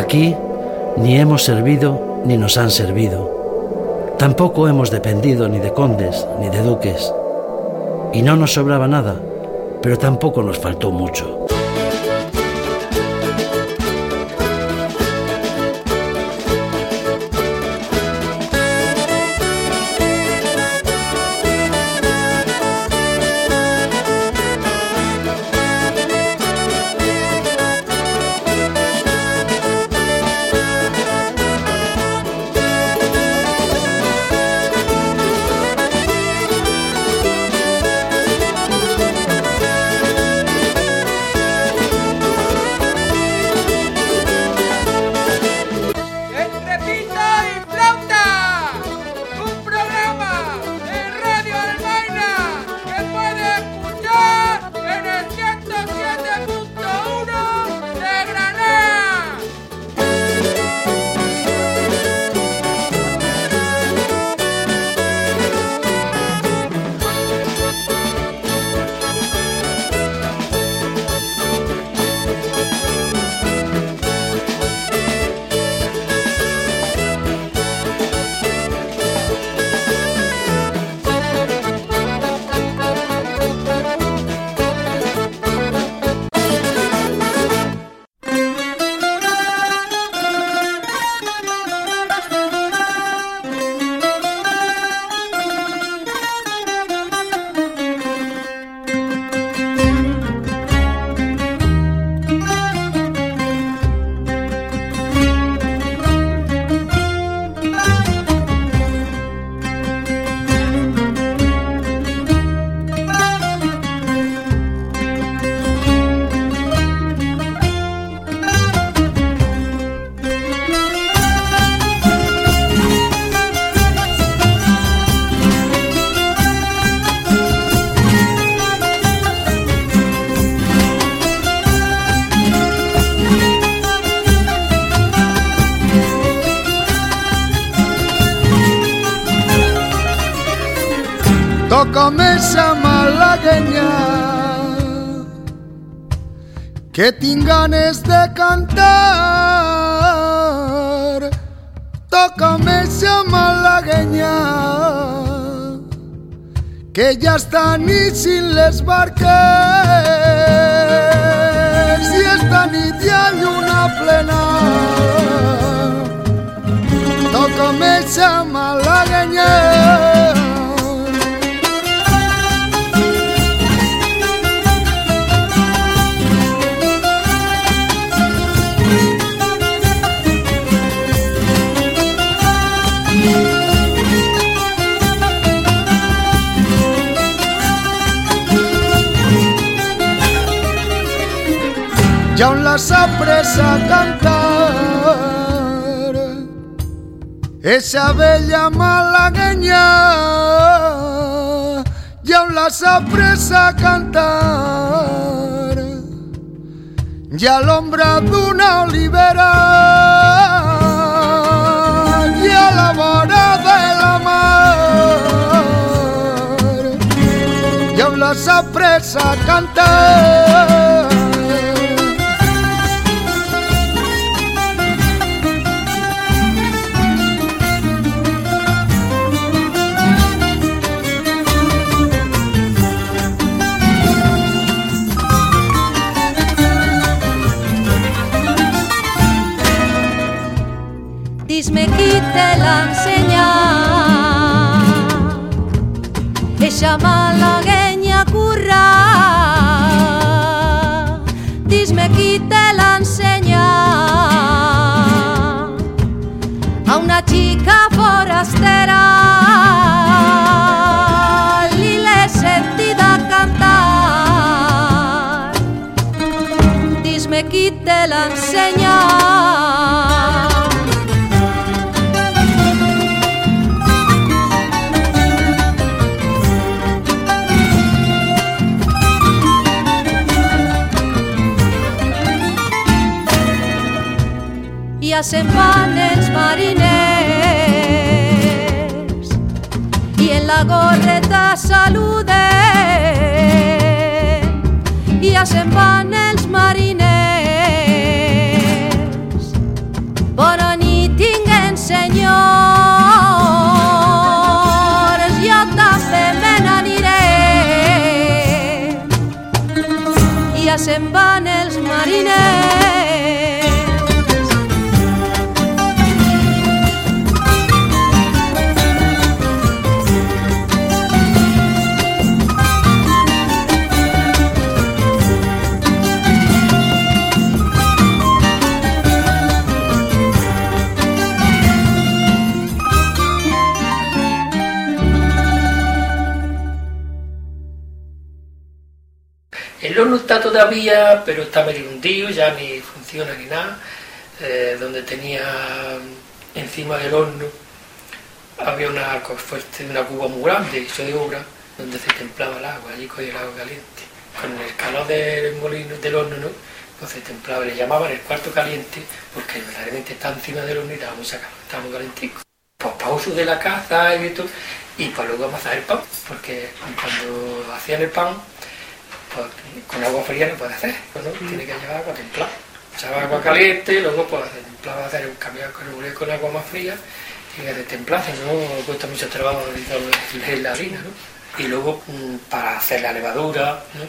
Aquí ni hemos servido ni nos han servido. Tampoco hemos dependido ni de condes ni de duques. Y no nos sobraba nada, pero tampoco nos faltó mucho. Que tinganes de cantar, tócame esa malagueña, que ya está ni sin les barques, y está ni de una plena, tócame esa malagueña. Y aún las apresa a cantar. Esa bella malagueña y aún las apresa a cantar. Y alumbra de una olivera y a la vara de la mar. Y aún las apresa a cantar body horno está todavía, pero está medio hundido, ya ni funciona ni nada. Eh, donde tenía encima del horno había una, una cuba muy grande, hecho de obra, donde se templaba el agua, allí cogía el agua caliente. Con el calor del molino, del horno, ¿no? Pues se templaba, le llamaban el cuarto caliente, porque verdaderamente está encima del horno y estaba muy sacado, estaba muy calentico. Pues para uso de la caza y todo, y para luego amasar el pan, porque cuando hacían el pan, pues, con agua fría no puede hacer, ¿no? tiene que llevar agua templada. Echaba agua caliente, y luego pues templaba hacer un cambio con agua más fría y que se templase, ¿no? Cuesta mucho trabajo leer la harina, ¿no? Y luego mm, para hacer la levadura, ¿no?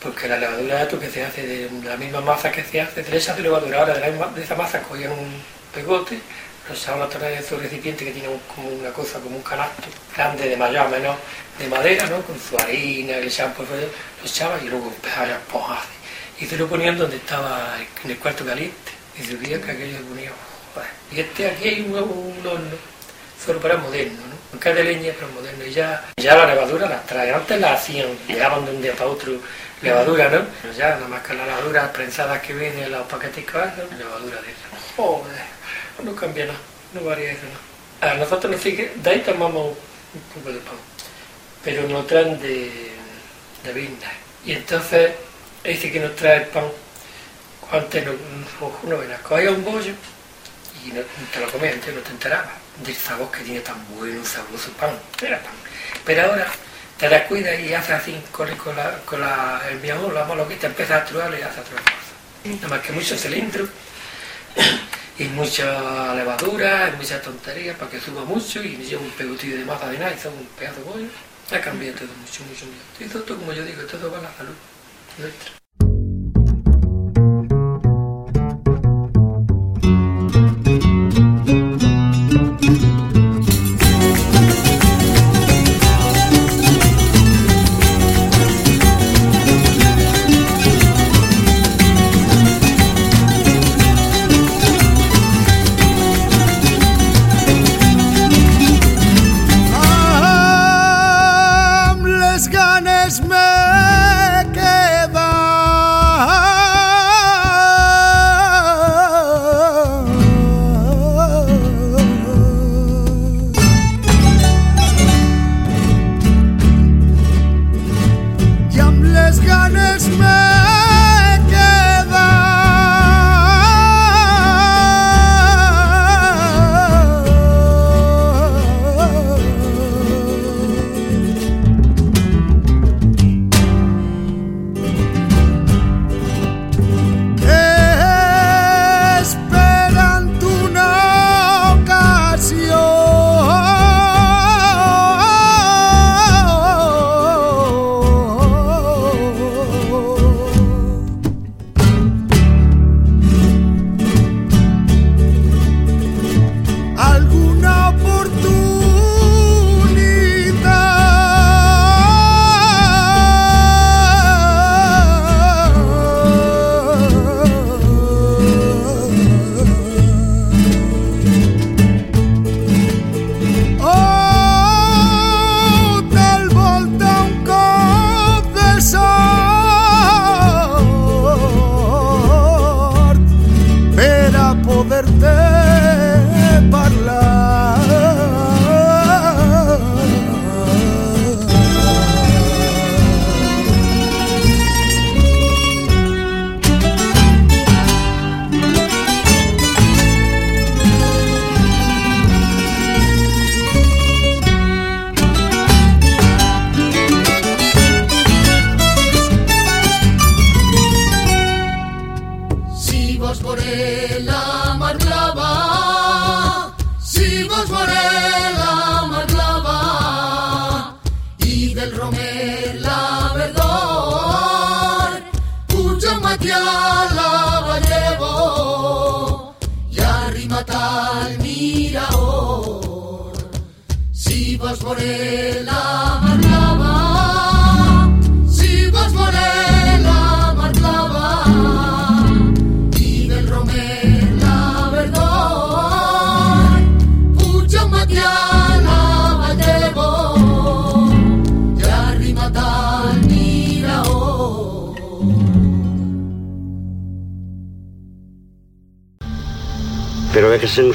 porque la levadura lo que se hace de la misma masa que se hace de esa levadura, ahora de, esa masa cogían un pegote, lo echaban a tornar en su recipiente que tiene como una cosa, como un canasto grande de mayor a menos de madera, ¿no? con su harina, le echaban por fuera, lo echaban y luego empezaban a esponjarse y se lo ponían donde estaba en el cuarto caliente y se veía que aquello se ponía y este aquí hay un, horno solo para moderno ¿no? nunca de leña pero moderno y ya, ya la levadura las trae antes la hacían llegaban de un día para otro levadura ¿no? pero ya nada más que la levadura prensada que viene los paquetes ¿no? levadura de esa joder no cambia nada no varía eso ¿no? a nosotros nos sigue de ahí tomamos un poco de pan pero no traen de, de vinda y entonces dice que nos trae el pan. Antes no, no, no cogía un bollo y no, te lo comías, antes no te enterabas del sabor que tiene tan bueno, sabroso pan. Era pan. Pero ahora te descuidas y haces así con, la, con la, el miamón, la mano que te empiezas a truar y haces otra cosa. Nada más que muchos cilindros y mucha levadura, y mucha tontería para que suba mucho y me lleva un pegotillo de masa de nada y son un pedazo de bollo. Ha cambiado todo mucho, mucho, mucho. Y todo, como yo digo, todo va a la salud. nuestra.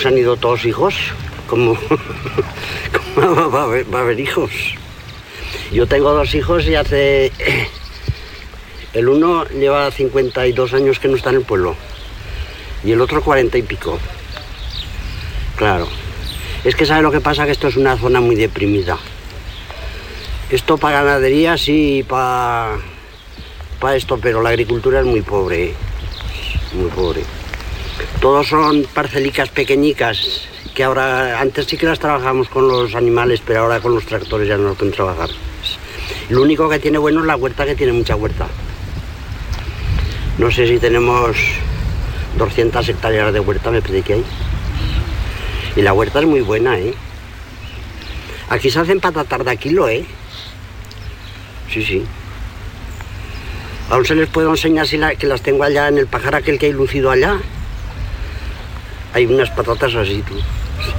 Han ido todos hijos. ¿Cómo, cómo va, a haber, va a haber hijos? Yo tengo dos hijos y hace... El uno lleva 52 años que no está en el pueblo y el otro 40 y pico. Claro. Es que sabe lo que pasa, que esto es una zona muy deprimida. Esto para ganadería sí, para para esto, pero la agricultura es muy pobre, muy pobre. Todos son parcelicas pequeñicas que ahora, antes sí que las trabajamos con los animales, pero ahora con los tractores ya no lo pueden trabajar. Lo único que tiene bueno es la huerta, que tiene mucha huerta. No sé si tenemos 200 hectáreas de huerta, me parece que hay. Y la huerta es muy buena, ¿eh? Aquí se hacen patatas de kilo, ¿eh? Sí, sí. Aún se les puedo enseñar si que las tengo allá en el pajar aquel que hay lucido allá. Hay unas patatas así, tú.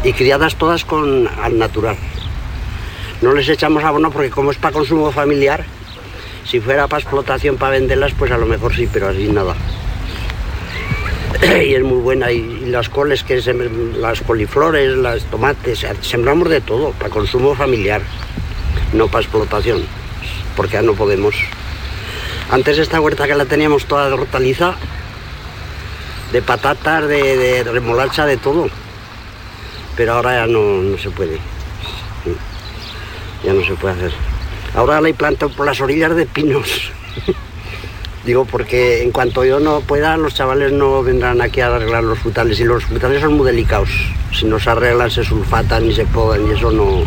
Y criadas todas con al natural. No les echamos abono porque como es para consumo familiar, si fuera para explotación, para venderlas, pues a lo mejor sí, pero así nada. y es muy buena. Y, las coles, que las coliflores, las tomates, sembramos de todo, para consumo familiar, no para explotación, porque ya no podemos. Antes esta huerta que la teníamos toda de hortaliza, de patatas, de, remolacha, de todo. Pero ahora ya no, se puede. Ya no se puede hacer. Ahora la plantado por las orillas de pinos. Digo, porque en cuanto yo no pueda, los chavales no vendrán aquí a arreglar los frutales. Y los frutales son muy delicados. Si no se arreglan, se sulfatan y se podan y eso no...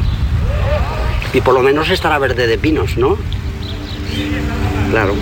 Y por lo menos estará verde de pinos, ¿no? Claro.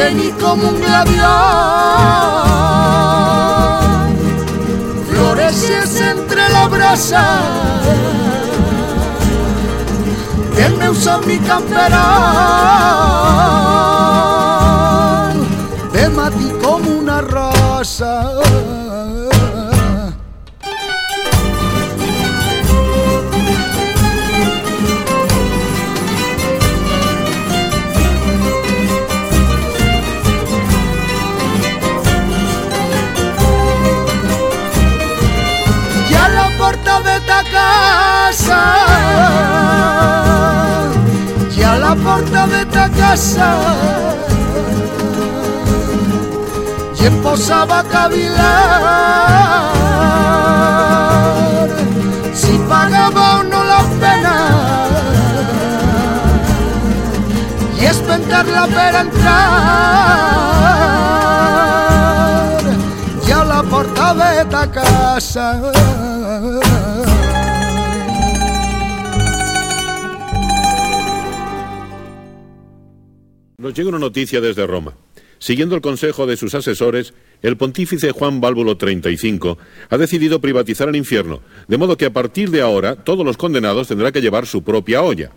De mí como un glavión floreces entre la brasa. Que me usó mi camperón de mati como una rosa casa. Y a la puerta de esta casa. Y posaba cavilar. Si pagaba o no la pena. Y espentar la pera entrar. Y a la puerta de esta casa Nos llega una noticia desde Roma. Siguiendo el consejo de sus asesores, el pontífice Juan Válvulo 35 ha decidido privatizar el infierno, de modo que a partir de ahora todos los condenados tendrán que llevar su propia olla.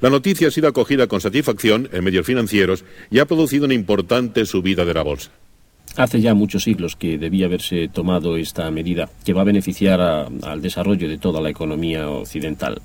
La noticia ha sido acogida con satisfacción en medios financieros y ha producido una importante subida de la bolsa. Hace ya muchos siglos que debía haberse tomado esta medida, que va a beneficiar al desarrollo de toda la economía occidental.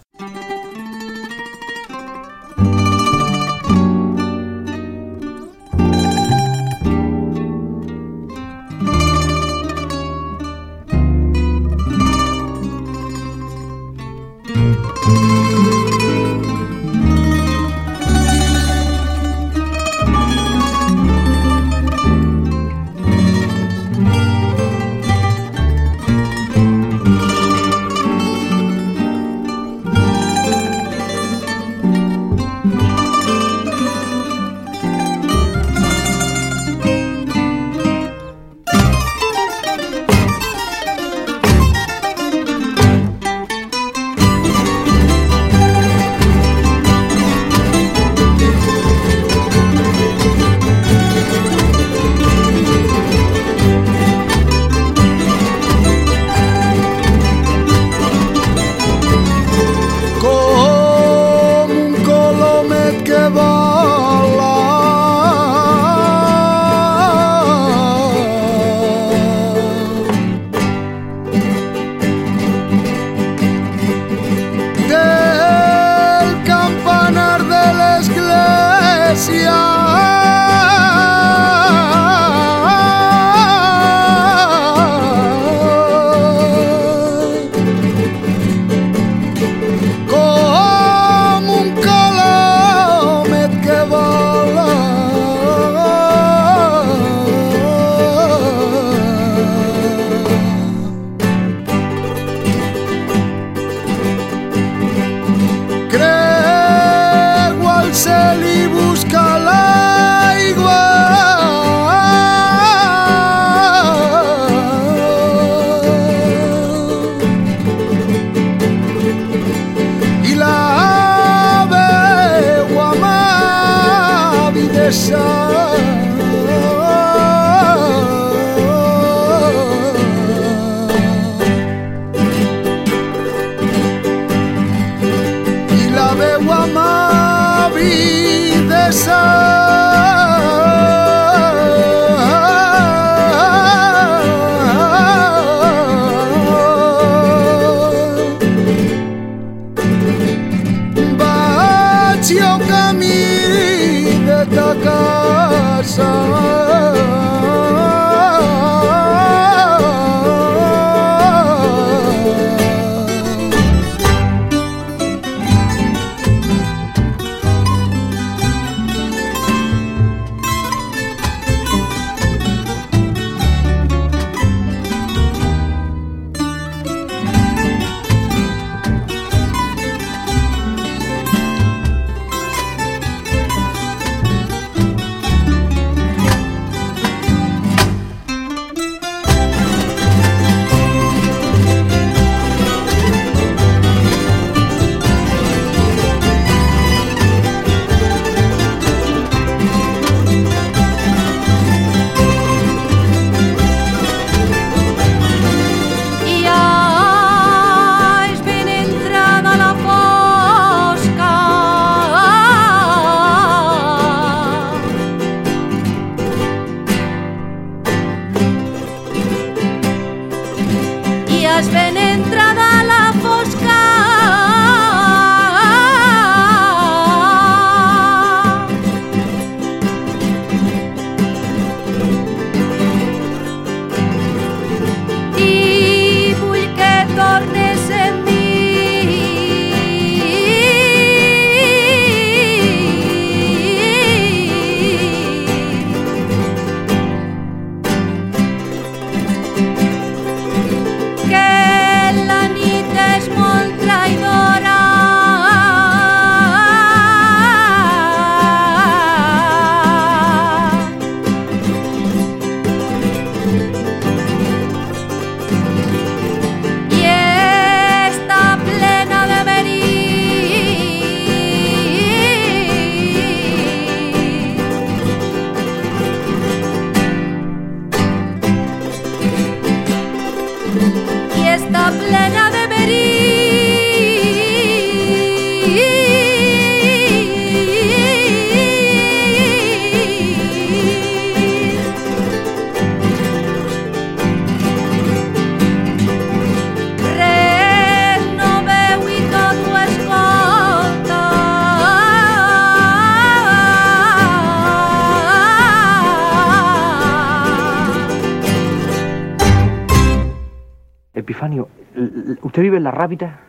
En La Rábida?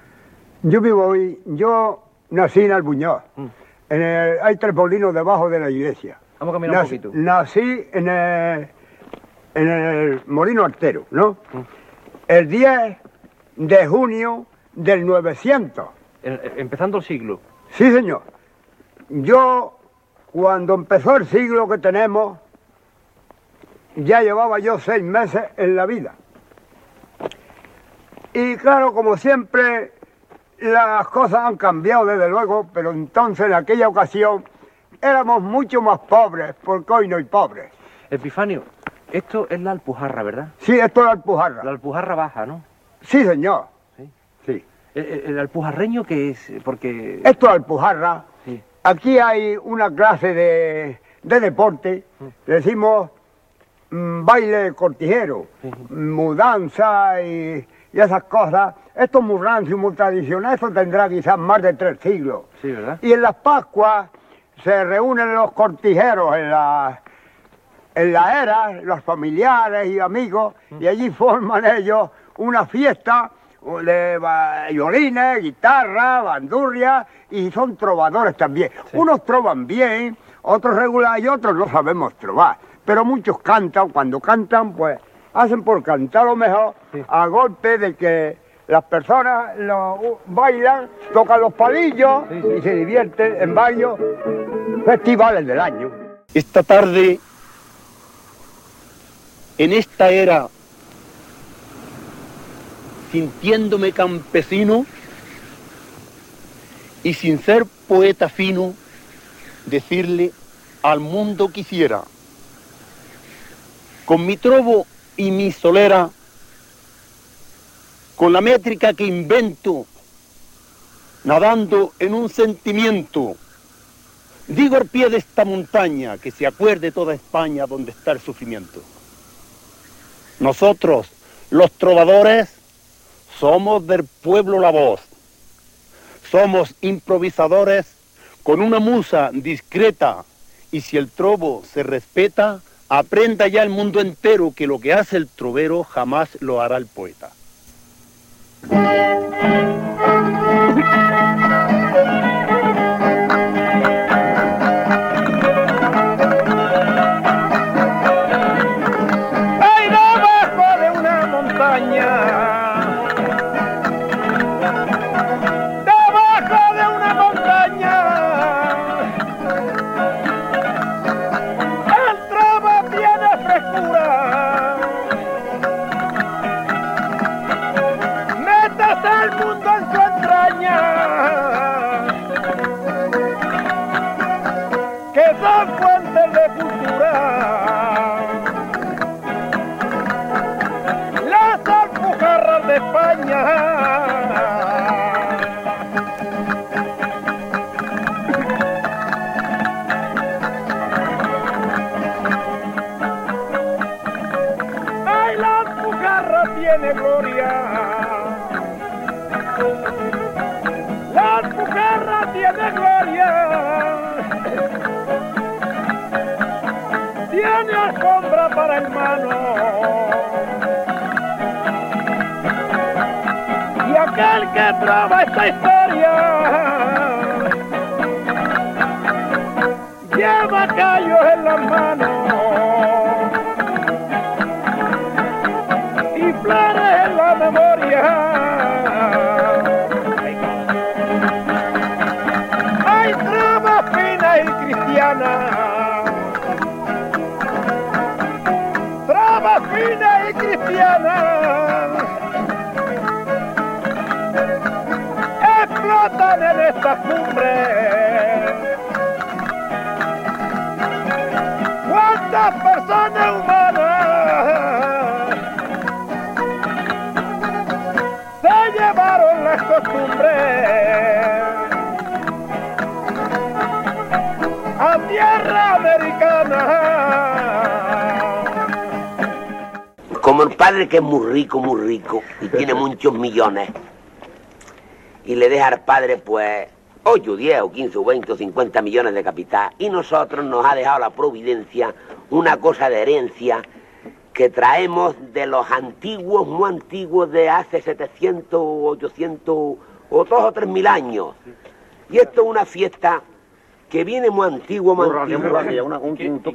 Yo vivo hoy, yo nací en Albuñol. En el- hay tres molinos debajo de la iglesia. Vamos a caminar un Nac- poquito. Nací en el, en el molino artero, ¿no? El 10 de junio del 900. En- empezando el siglo. Sí, señor. Yo, cuando empezó el siglo que tenemos, ya llevaba yo seis meses en la vida. Y claro, como siempre, las cosas han cambiado desde luego, pero entonces en aquella ocasión éramos mucho más pobres, porque hoy no hay pobres. Epifanio, esto es la Alpujarra, ¿verdad? Sí, esto es la Alpujarra. La Alpujarra baja, ¿no? Sí, señor. Sí. Sí. El, el- el alpujarreño que es, porque... Esto es Alpujarra. Sí. Aquí hay una clase de, de deporte, le decimos mm, baile cortijero, mudanza y, y esas cosas. Esto es muy rancio, muy tradicional, esto tendrá quizás más de tres siglos. Sí, ¿verdad? Y en las Pascuas se reúnen los cortijeros en la, en la era, los familiares y amigos, y allí forman ellos una fiesta de violines, guitarra, bandurria, y son trovadores también. Unos trovan bien, otros regular y otros no sabemos trovar. Pero muchos cantan, cuando cantan, pues hacen por cantar lo mejor a golpe de que las personas lo bailan, tocan los palillos y se divierten en varios festivales del año. esta tarde, en esta era, sintiéndome campesino y sin ser poeta fino, decirle al mundo quisiera. Con mi trobo y mi solera, con la métrica que invento, nadando en un sentimiento, digo al pie de esta montaña que se acuerde toda España donde está el sufrimiento. Nosotros, los trovadores, somos del pueblo la voz. Somos improvisadores con una musa discreta y si el trobo se respeta, aprenda ya el mundo entero que lo que hace el trovero jamás lo hará el poeta. Y aquel que traba esta historia lleva callos en las manos cumbre. ¿Cuántas personas humanas se llevaron las costumbres a tierra americana? Como el padre que es muy rico, muy rico, y tiene muchos millones, y le deja al padre, pues, 8, 10 o 15 o 20 o 50 millones de capital, y nosotros nos ha dejado la providencia una cosa de herencia que traemos de los antiguos, muy antiguos, de hace 700 o 800 o 2 o 3 mil años. Y esto es una fiesta que viene muy antigua, muy.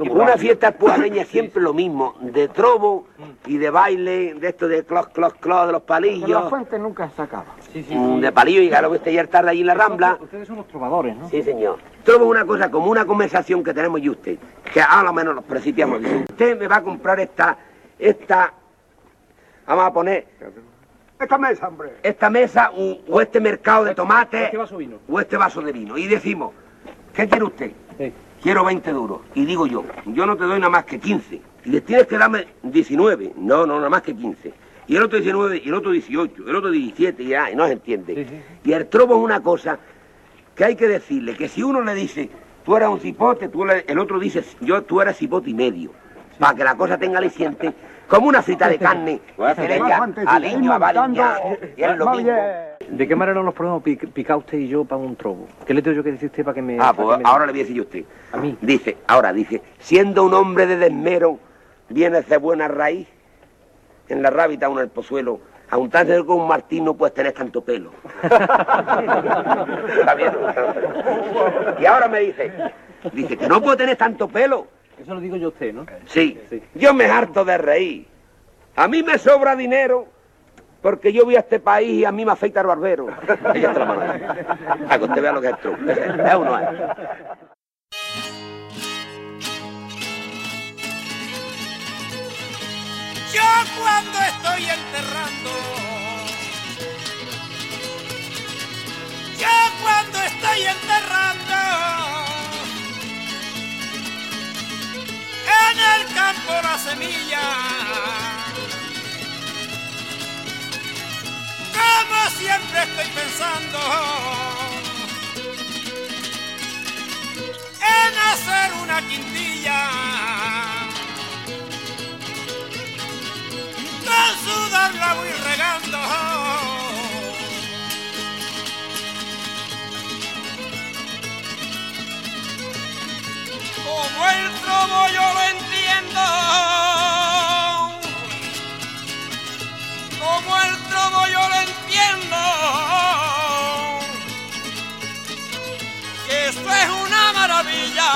Una fiesta pujareña siempre lo mismo, de trobo y de baile, de esto de clos, clos, clos, de los La palillos, fuente nunca se acaba. mm, de palillos y claro que usted ayer tarde allí en la Rambla. Ustedes son los trovadores, ¿no? Sí, señor. Trobo es una cosa como una conversación que tenemos yo y usted, que a lo menos nos principiamos. Dice, usted me va a comprar esta, esta, vamos a poner, Esta mesa, hombre. esta mesa o, o este mercado de tomates Este vaso vino. o este vaso de vino. Y decimos, ¿qué quiere usted? Sí. Quiero 20 duros. Y digo yo, yo no te doy nada más que 15. Y le tienes que darme 19. No, no, nada más que 15. Y el otro 19, y el otro 18, el otro 17, y ya, y no se entiende. Sí, sí. Y el trobo es una cosa que hay que decirle, que si uno le dice, tú eras un cipote, tú eres- el otro dice, yo, tú eras cipote y medio. Para que la cosa tenga aliciente, como una frita de carne, que se le echa a leño, a y es lo mismo. ¿De qué manera nos podemos pic- picar usted y yo para un trobo? ¿Qué le tengo yo que decir a usted para que me... Ah, pues ahora le voy a decir yo a usted. A mí. Dice, ahora dice, siendo un hombre de desmero, viene de buena raíz, en la rábita o en el pozuelo, a untarse con un martín no puedes tener tanto pelo. Está bien. Y ahora me dice, dice que no puedo tener tanto pelo. Eso lo digo yo a usted, ¿no? Sí, Sí. yo me harto de reír. A mí me sobra dinero porque yo voy a este país y a mí me afeita el barbero. Ella está la mano. A que usted vea lo que es truco. ¿Es es o no es? Yo cuando estoy enterrando, yo cuando estoy enterrando, semilla. Como siempre estoy pensando en hacer una quintilla. Con sudar la voy regando. Como el trobo yo entiendo. Que esto es una maravilla.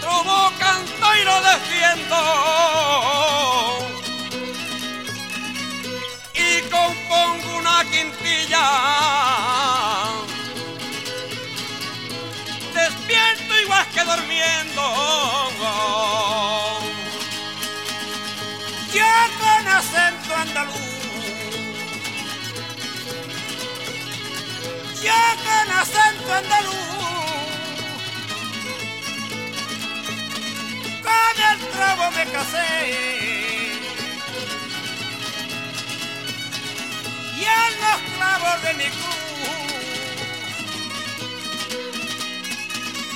Trobo canto y lo defiendo. Con el trabo me casé. Y en los clavos de mi cruz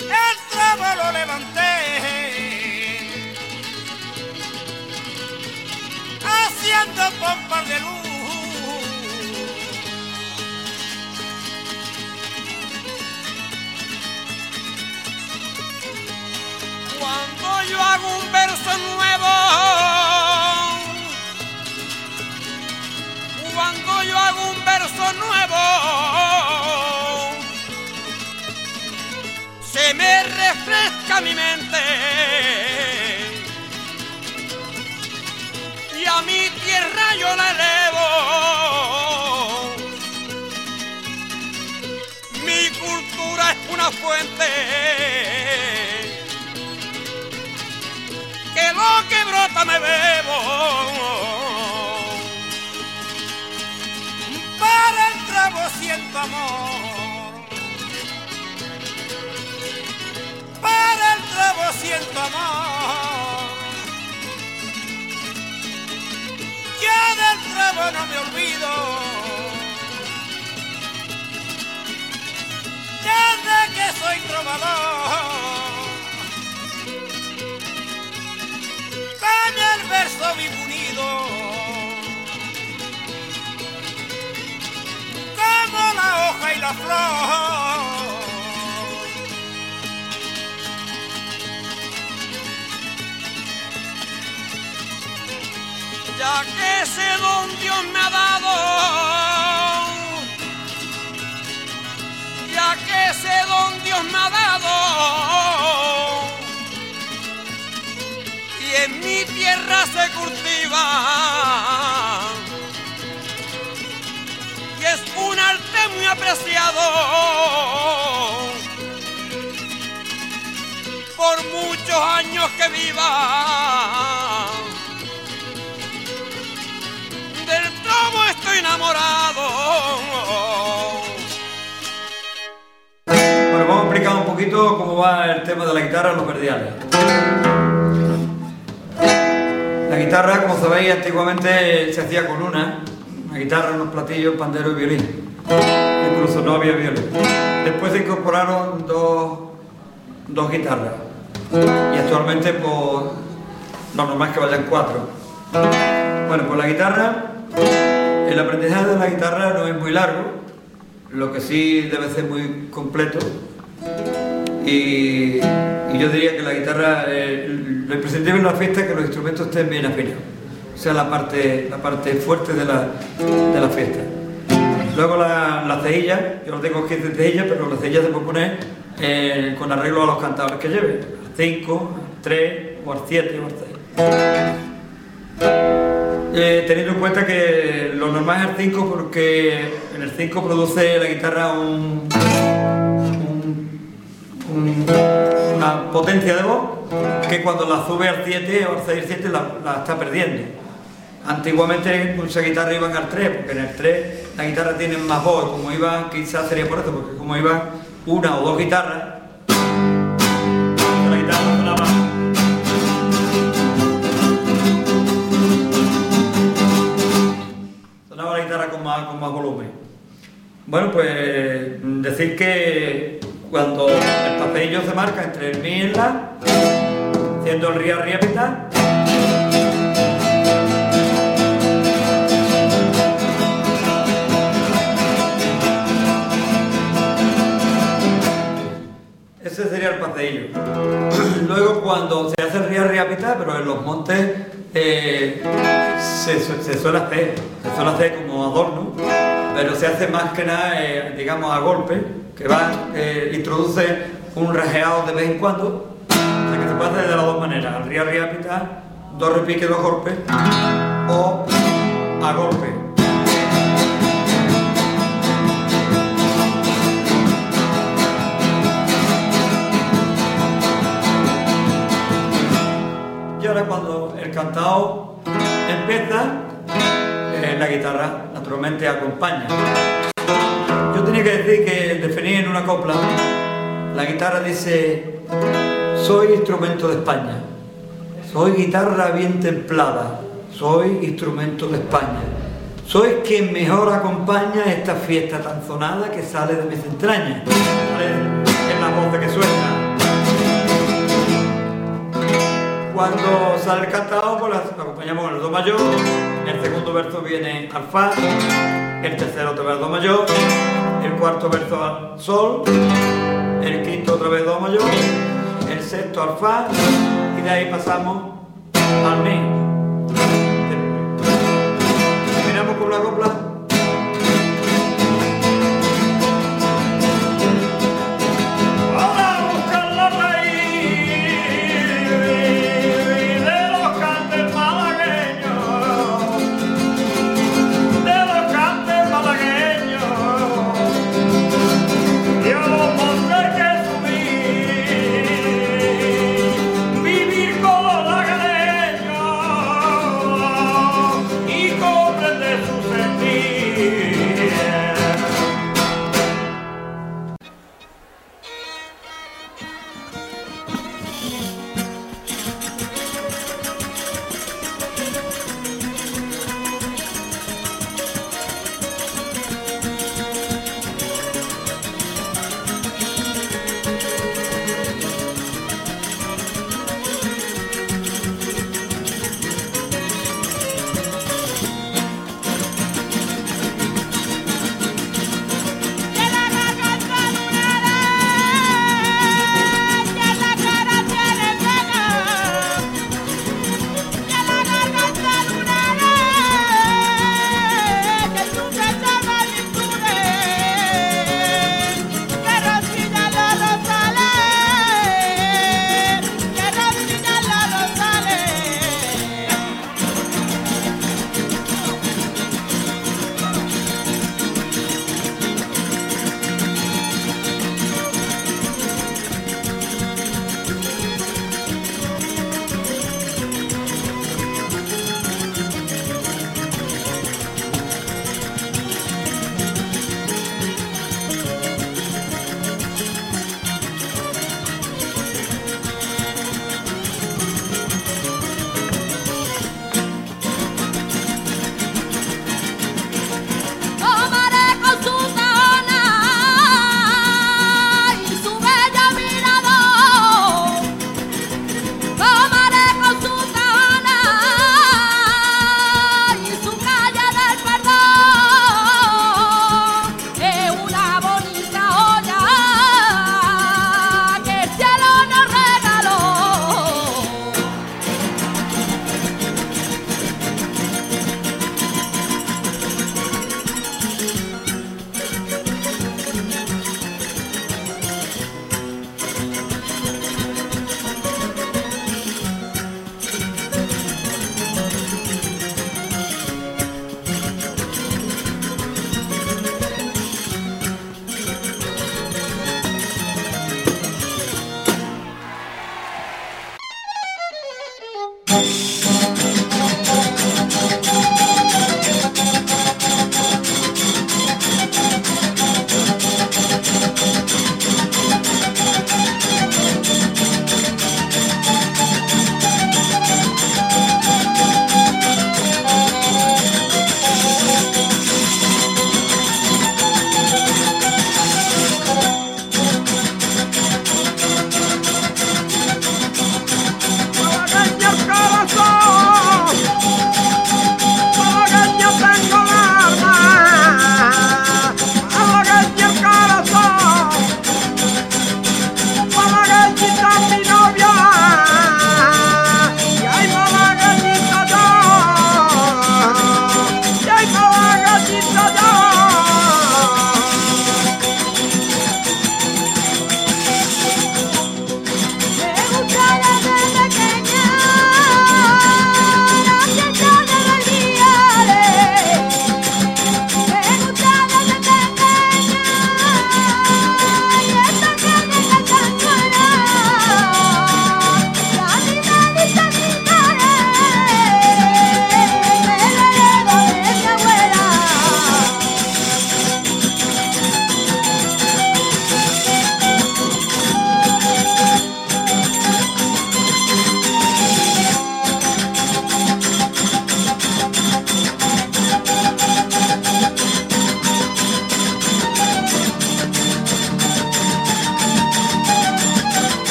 el trabo lo levanté. Haciendo pompas de luz. Cuando yo hago un verso nuevo, cuando yo hago un verso nuevo, se me refresca mi mente. Y a mi tierra yo la elevo. Mi cultura es una fuente lo que brota me bebo. Para el trabo siento amor. para el trabo siento amor. Ya del trabo no me olvido. Ya que ese don Dios me ha dado, ya que ese don Dios me ha dado, y en mi tierra se cultiva, muy apreciado. Por muchos años que viva, del trobo estoy enamorado. Bueno, vamos a explicar un poquito cómo va el tema de la guitarra en los verdiales. La guitarra, como sabéis, antiguamente se hacía con una, una guitarra, unos platillos, pandero y violín. Incluso no había violín. Después se incorporaron dos, dos guitarras. Y actualmente, pues, lo normal que vayan cuatro. Bueno, pues la guitarra, el aprendizaje de la guitarra no es muy largo, lo que sí debe ser muy completo. Y, y yo diría que la guitarra, eh, lo imprescindible en la fiesta es que los instrumentos estén bien afinados, o sea, la parte, la parte fuerte de la, de la fiesta. Luego la, la cejilla, yo no tengo 15 cejillas, pero la cejilla se puede poner eh, con arreglo a los cantadores que lleve, al 5, al 3 o al 7 o al 6. Eh, teniendo en cuenta que lo normal es el 5 porque en el 5 produce la guitarra un, un- un- una potencia de voz que cuando la sube al 7 o al 6 7 la, la está perdiendo. Antiguamente muchas guitarras iban al 3 porque en el 3 la guitarra tiene más voz, como iba, quizás sería por esto, porque como iba una o dos guitarras, la guitarra sonaba. Sonaba la guitarra con más, volumen. Bueno, pues decir que cuando el papelillo se marca entre el mi y el la, siendo el ría ría pita, ese sería el paseillo. Luego cuando se hace ría ría pita, pero en los montes eh, se, se suele hacer, se suele hacer como adorno, pero se hace más que nada, eh, digamos, a golpe, que va, eh, introduce un rajeado de vez en cuando, o sea que se puede hacer de las dos maneras, al ría ría pita, dos repiques, dos golpes, o a golpe. Ahora cuando el cantado empieza, eh, la guitarra naturalmente acompaña. Yo tenía que decir que definir en una copla, la guitarra dice, soy instrumento de España, soy guitarra bien templada, soy instrumento de España, soy quien mejor acompaña esta fiesta tan sonada que sale de mis entrañas. Es la voz de que suena. Cuando sale el cantado, pues lo acompañamos con el do mayor, el segundo verso viene al fa, el tercero otra vez do mayor, el cuarto verso al sol, el quinto otra vez do mayor, el sexto al fa. Y de ahí pasamos al mi. Terminamos con la copla.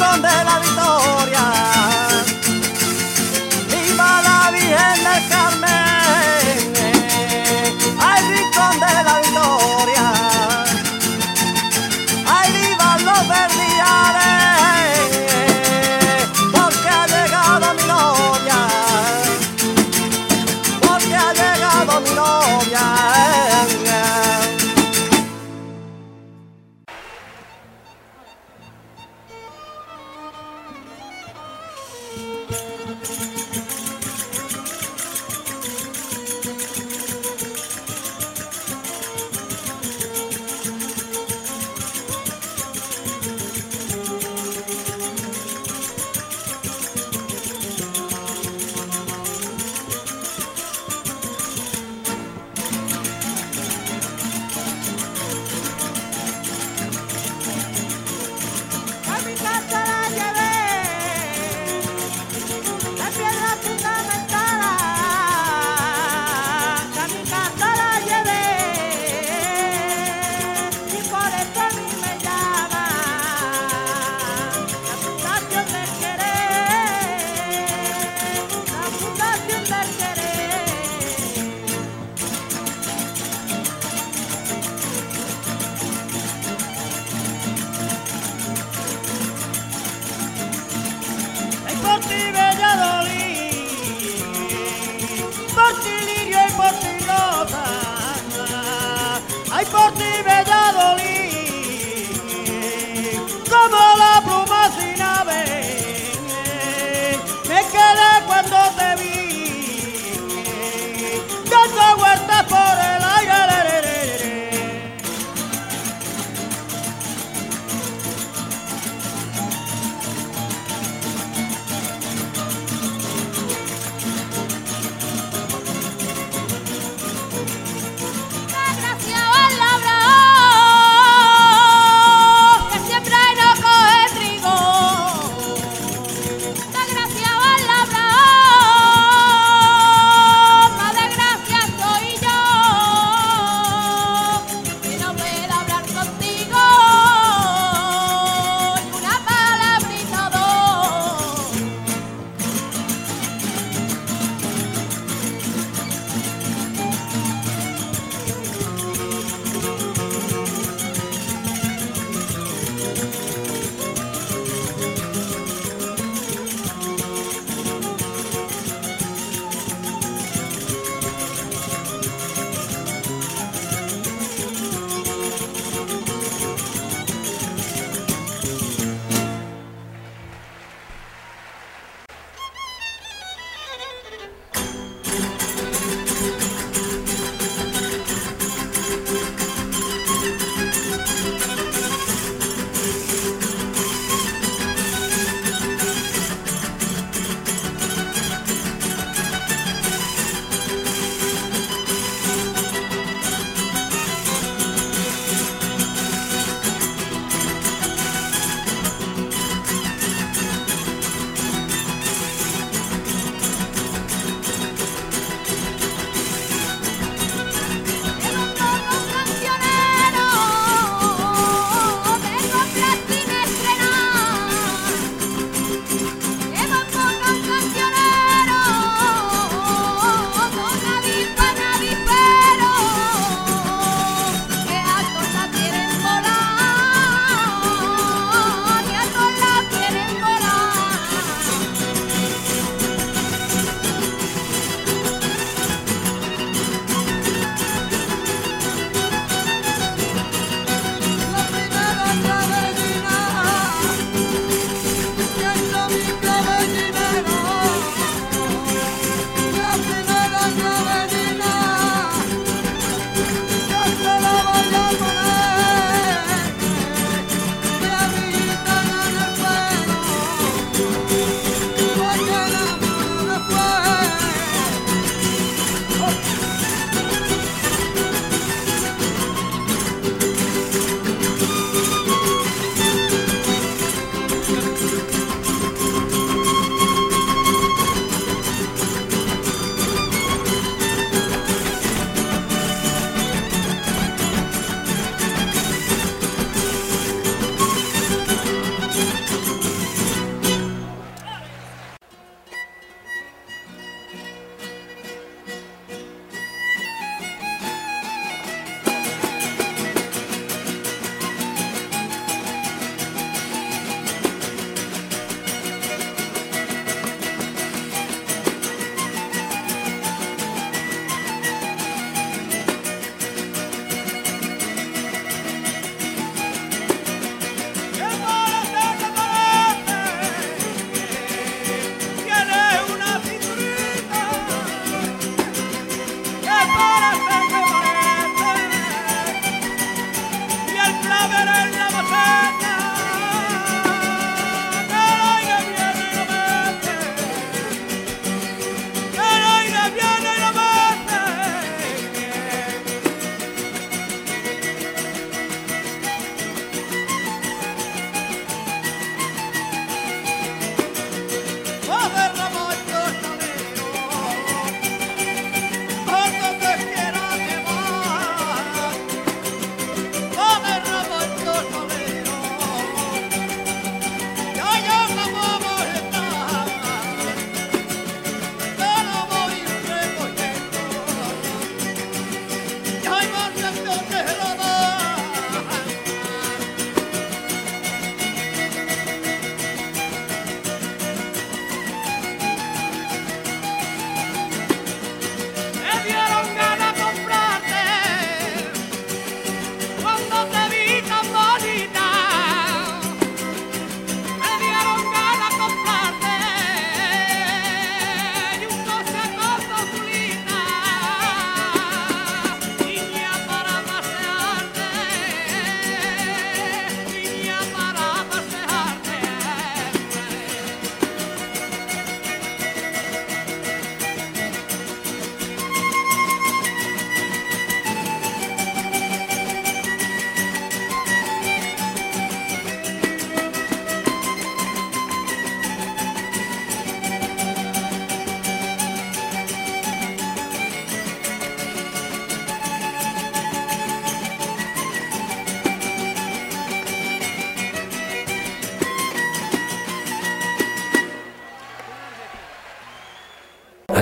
Rincón de la victoria,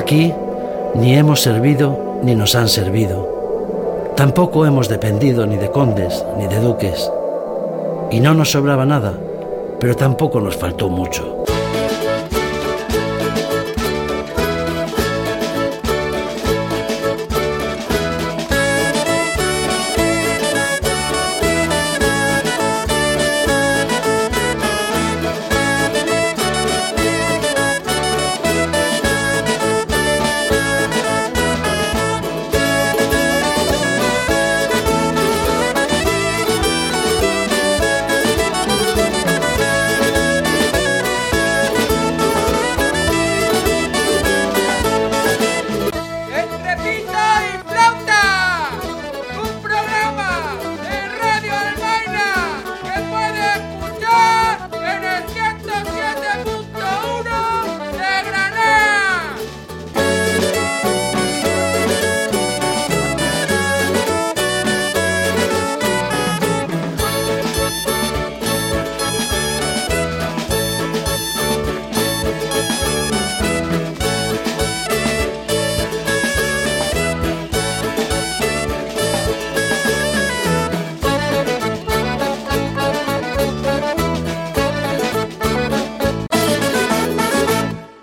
Aquí ni hemos servido ni nos han servido. Tampoco hemos dependido ni de condes ni de duques. Y no nos sobraba nada, pero tampoco nos faltó mucho.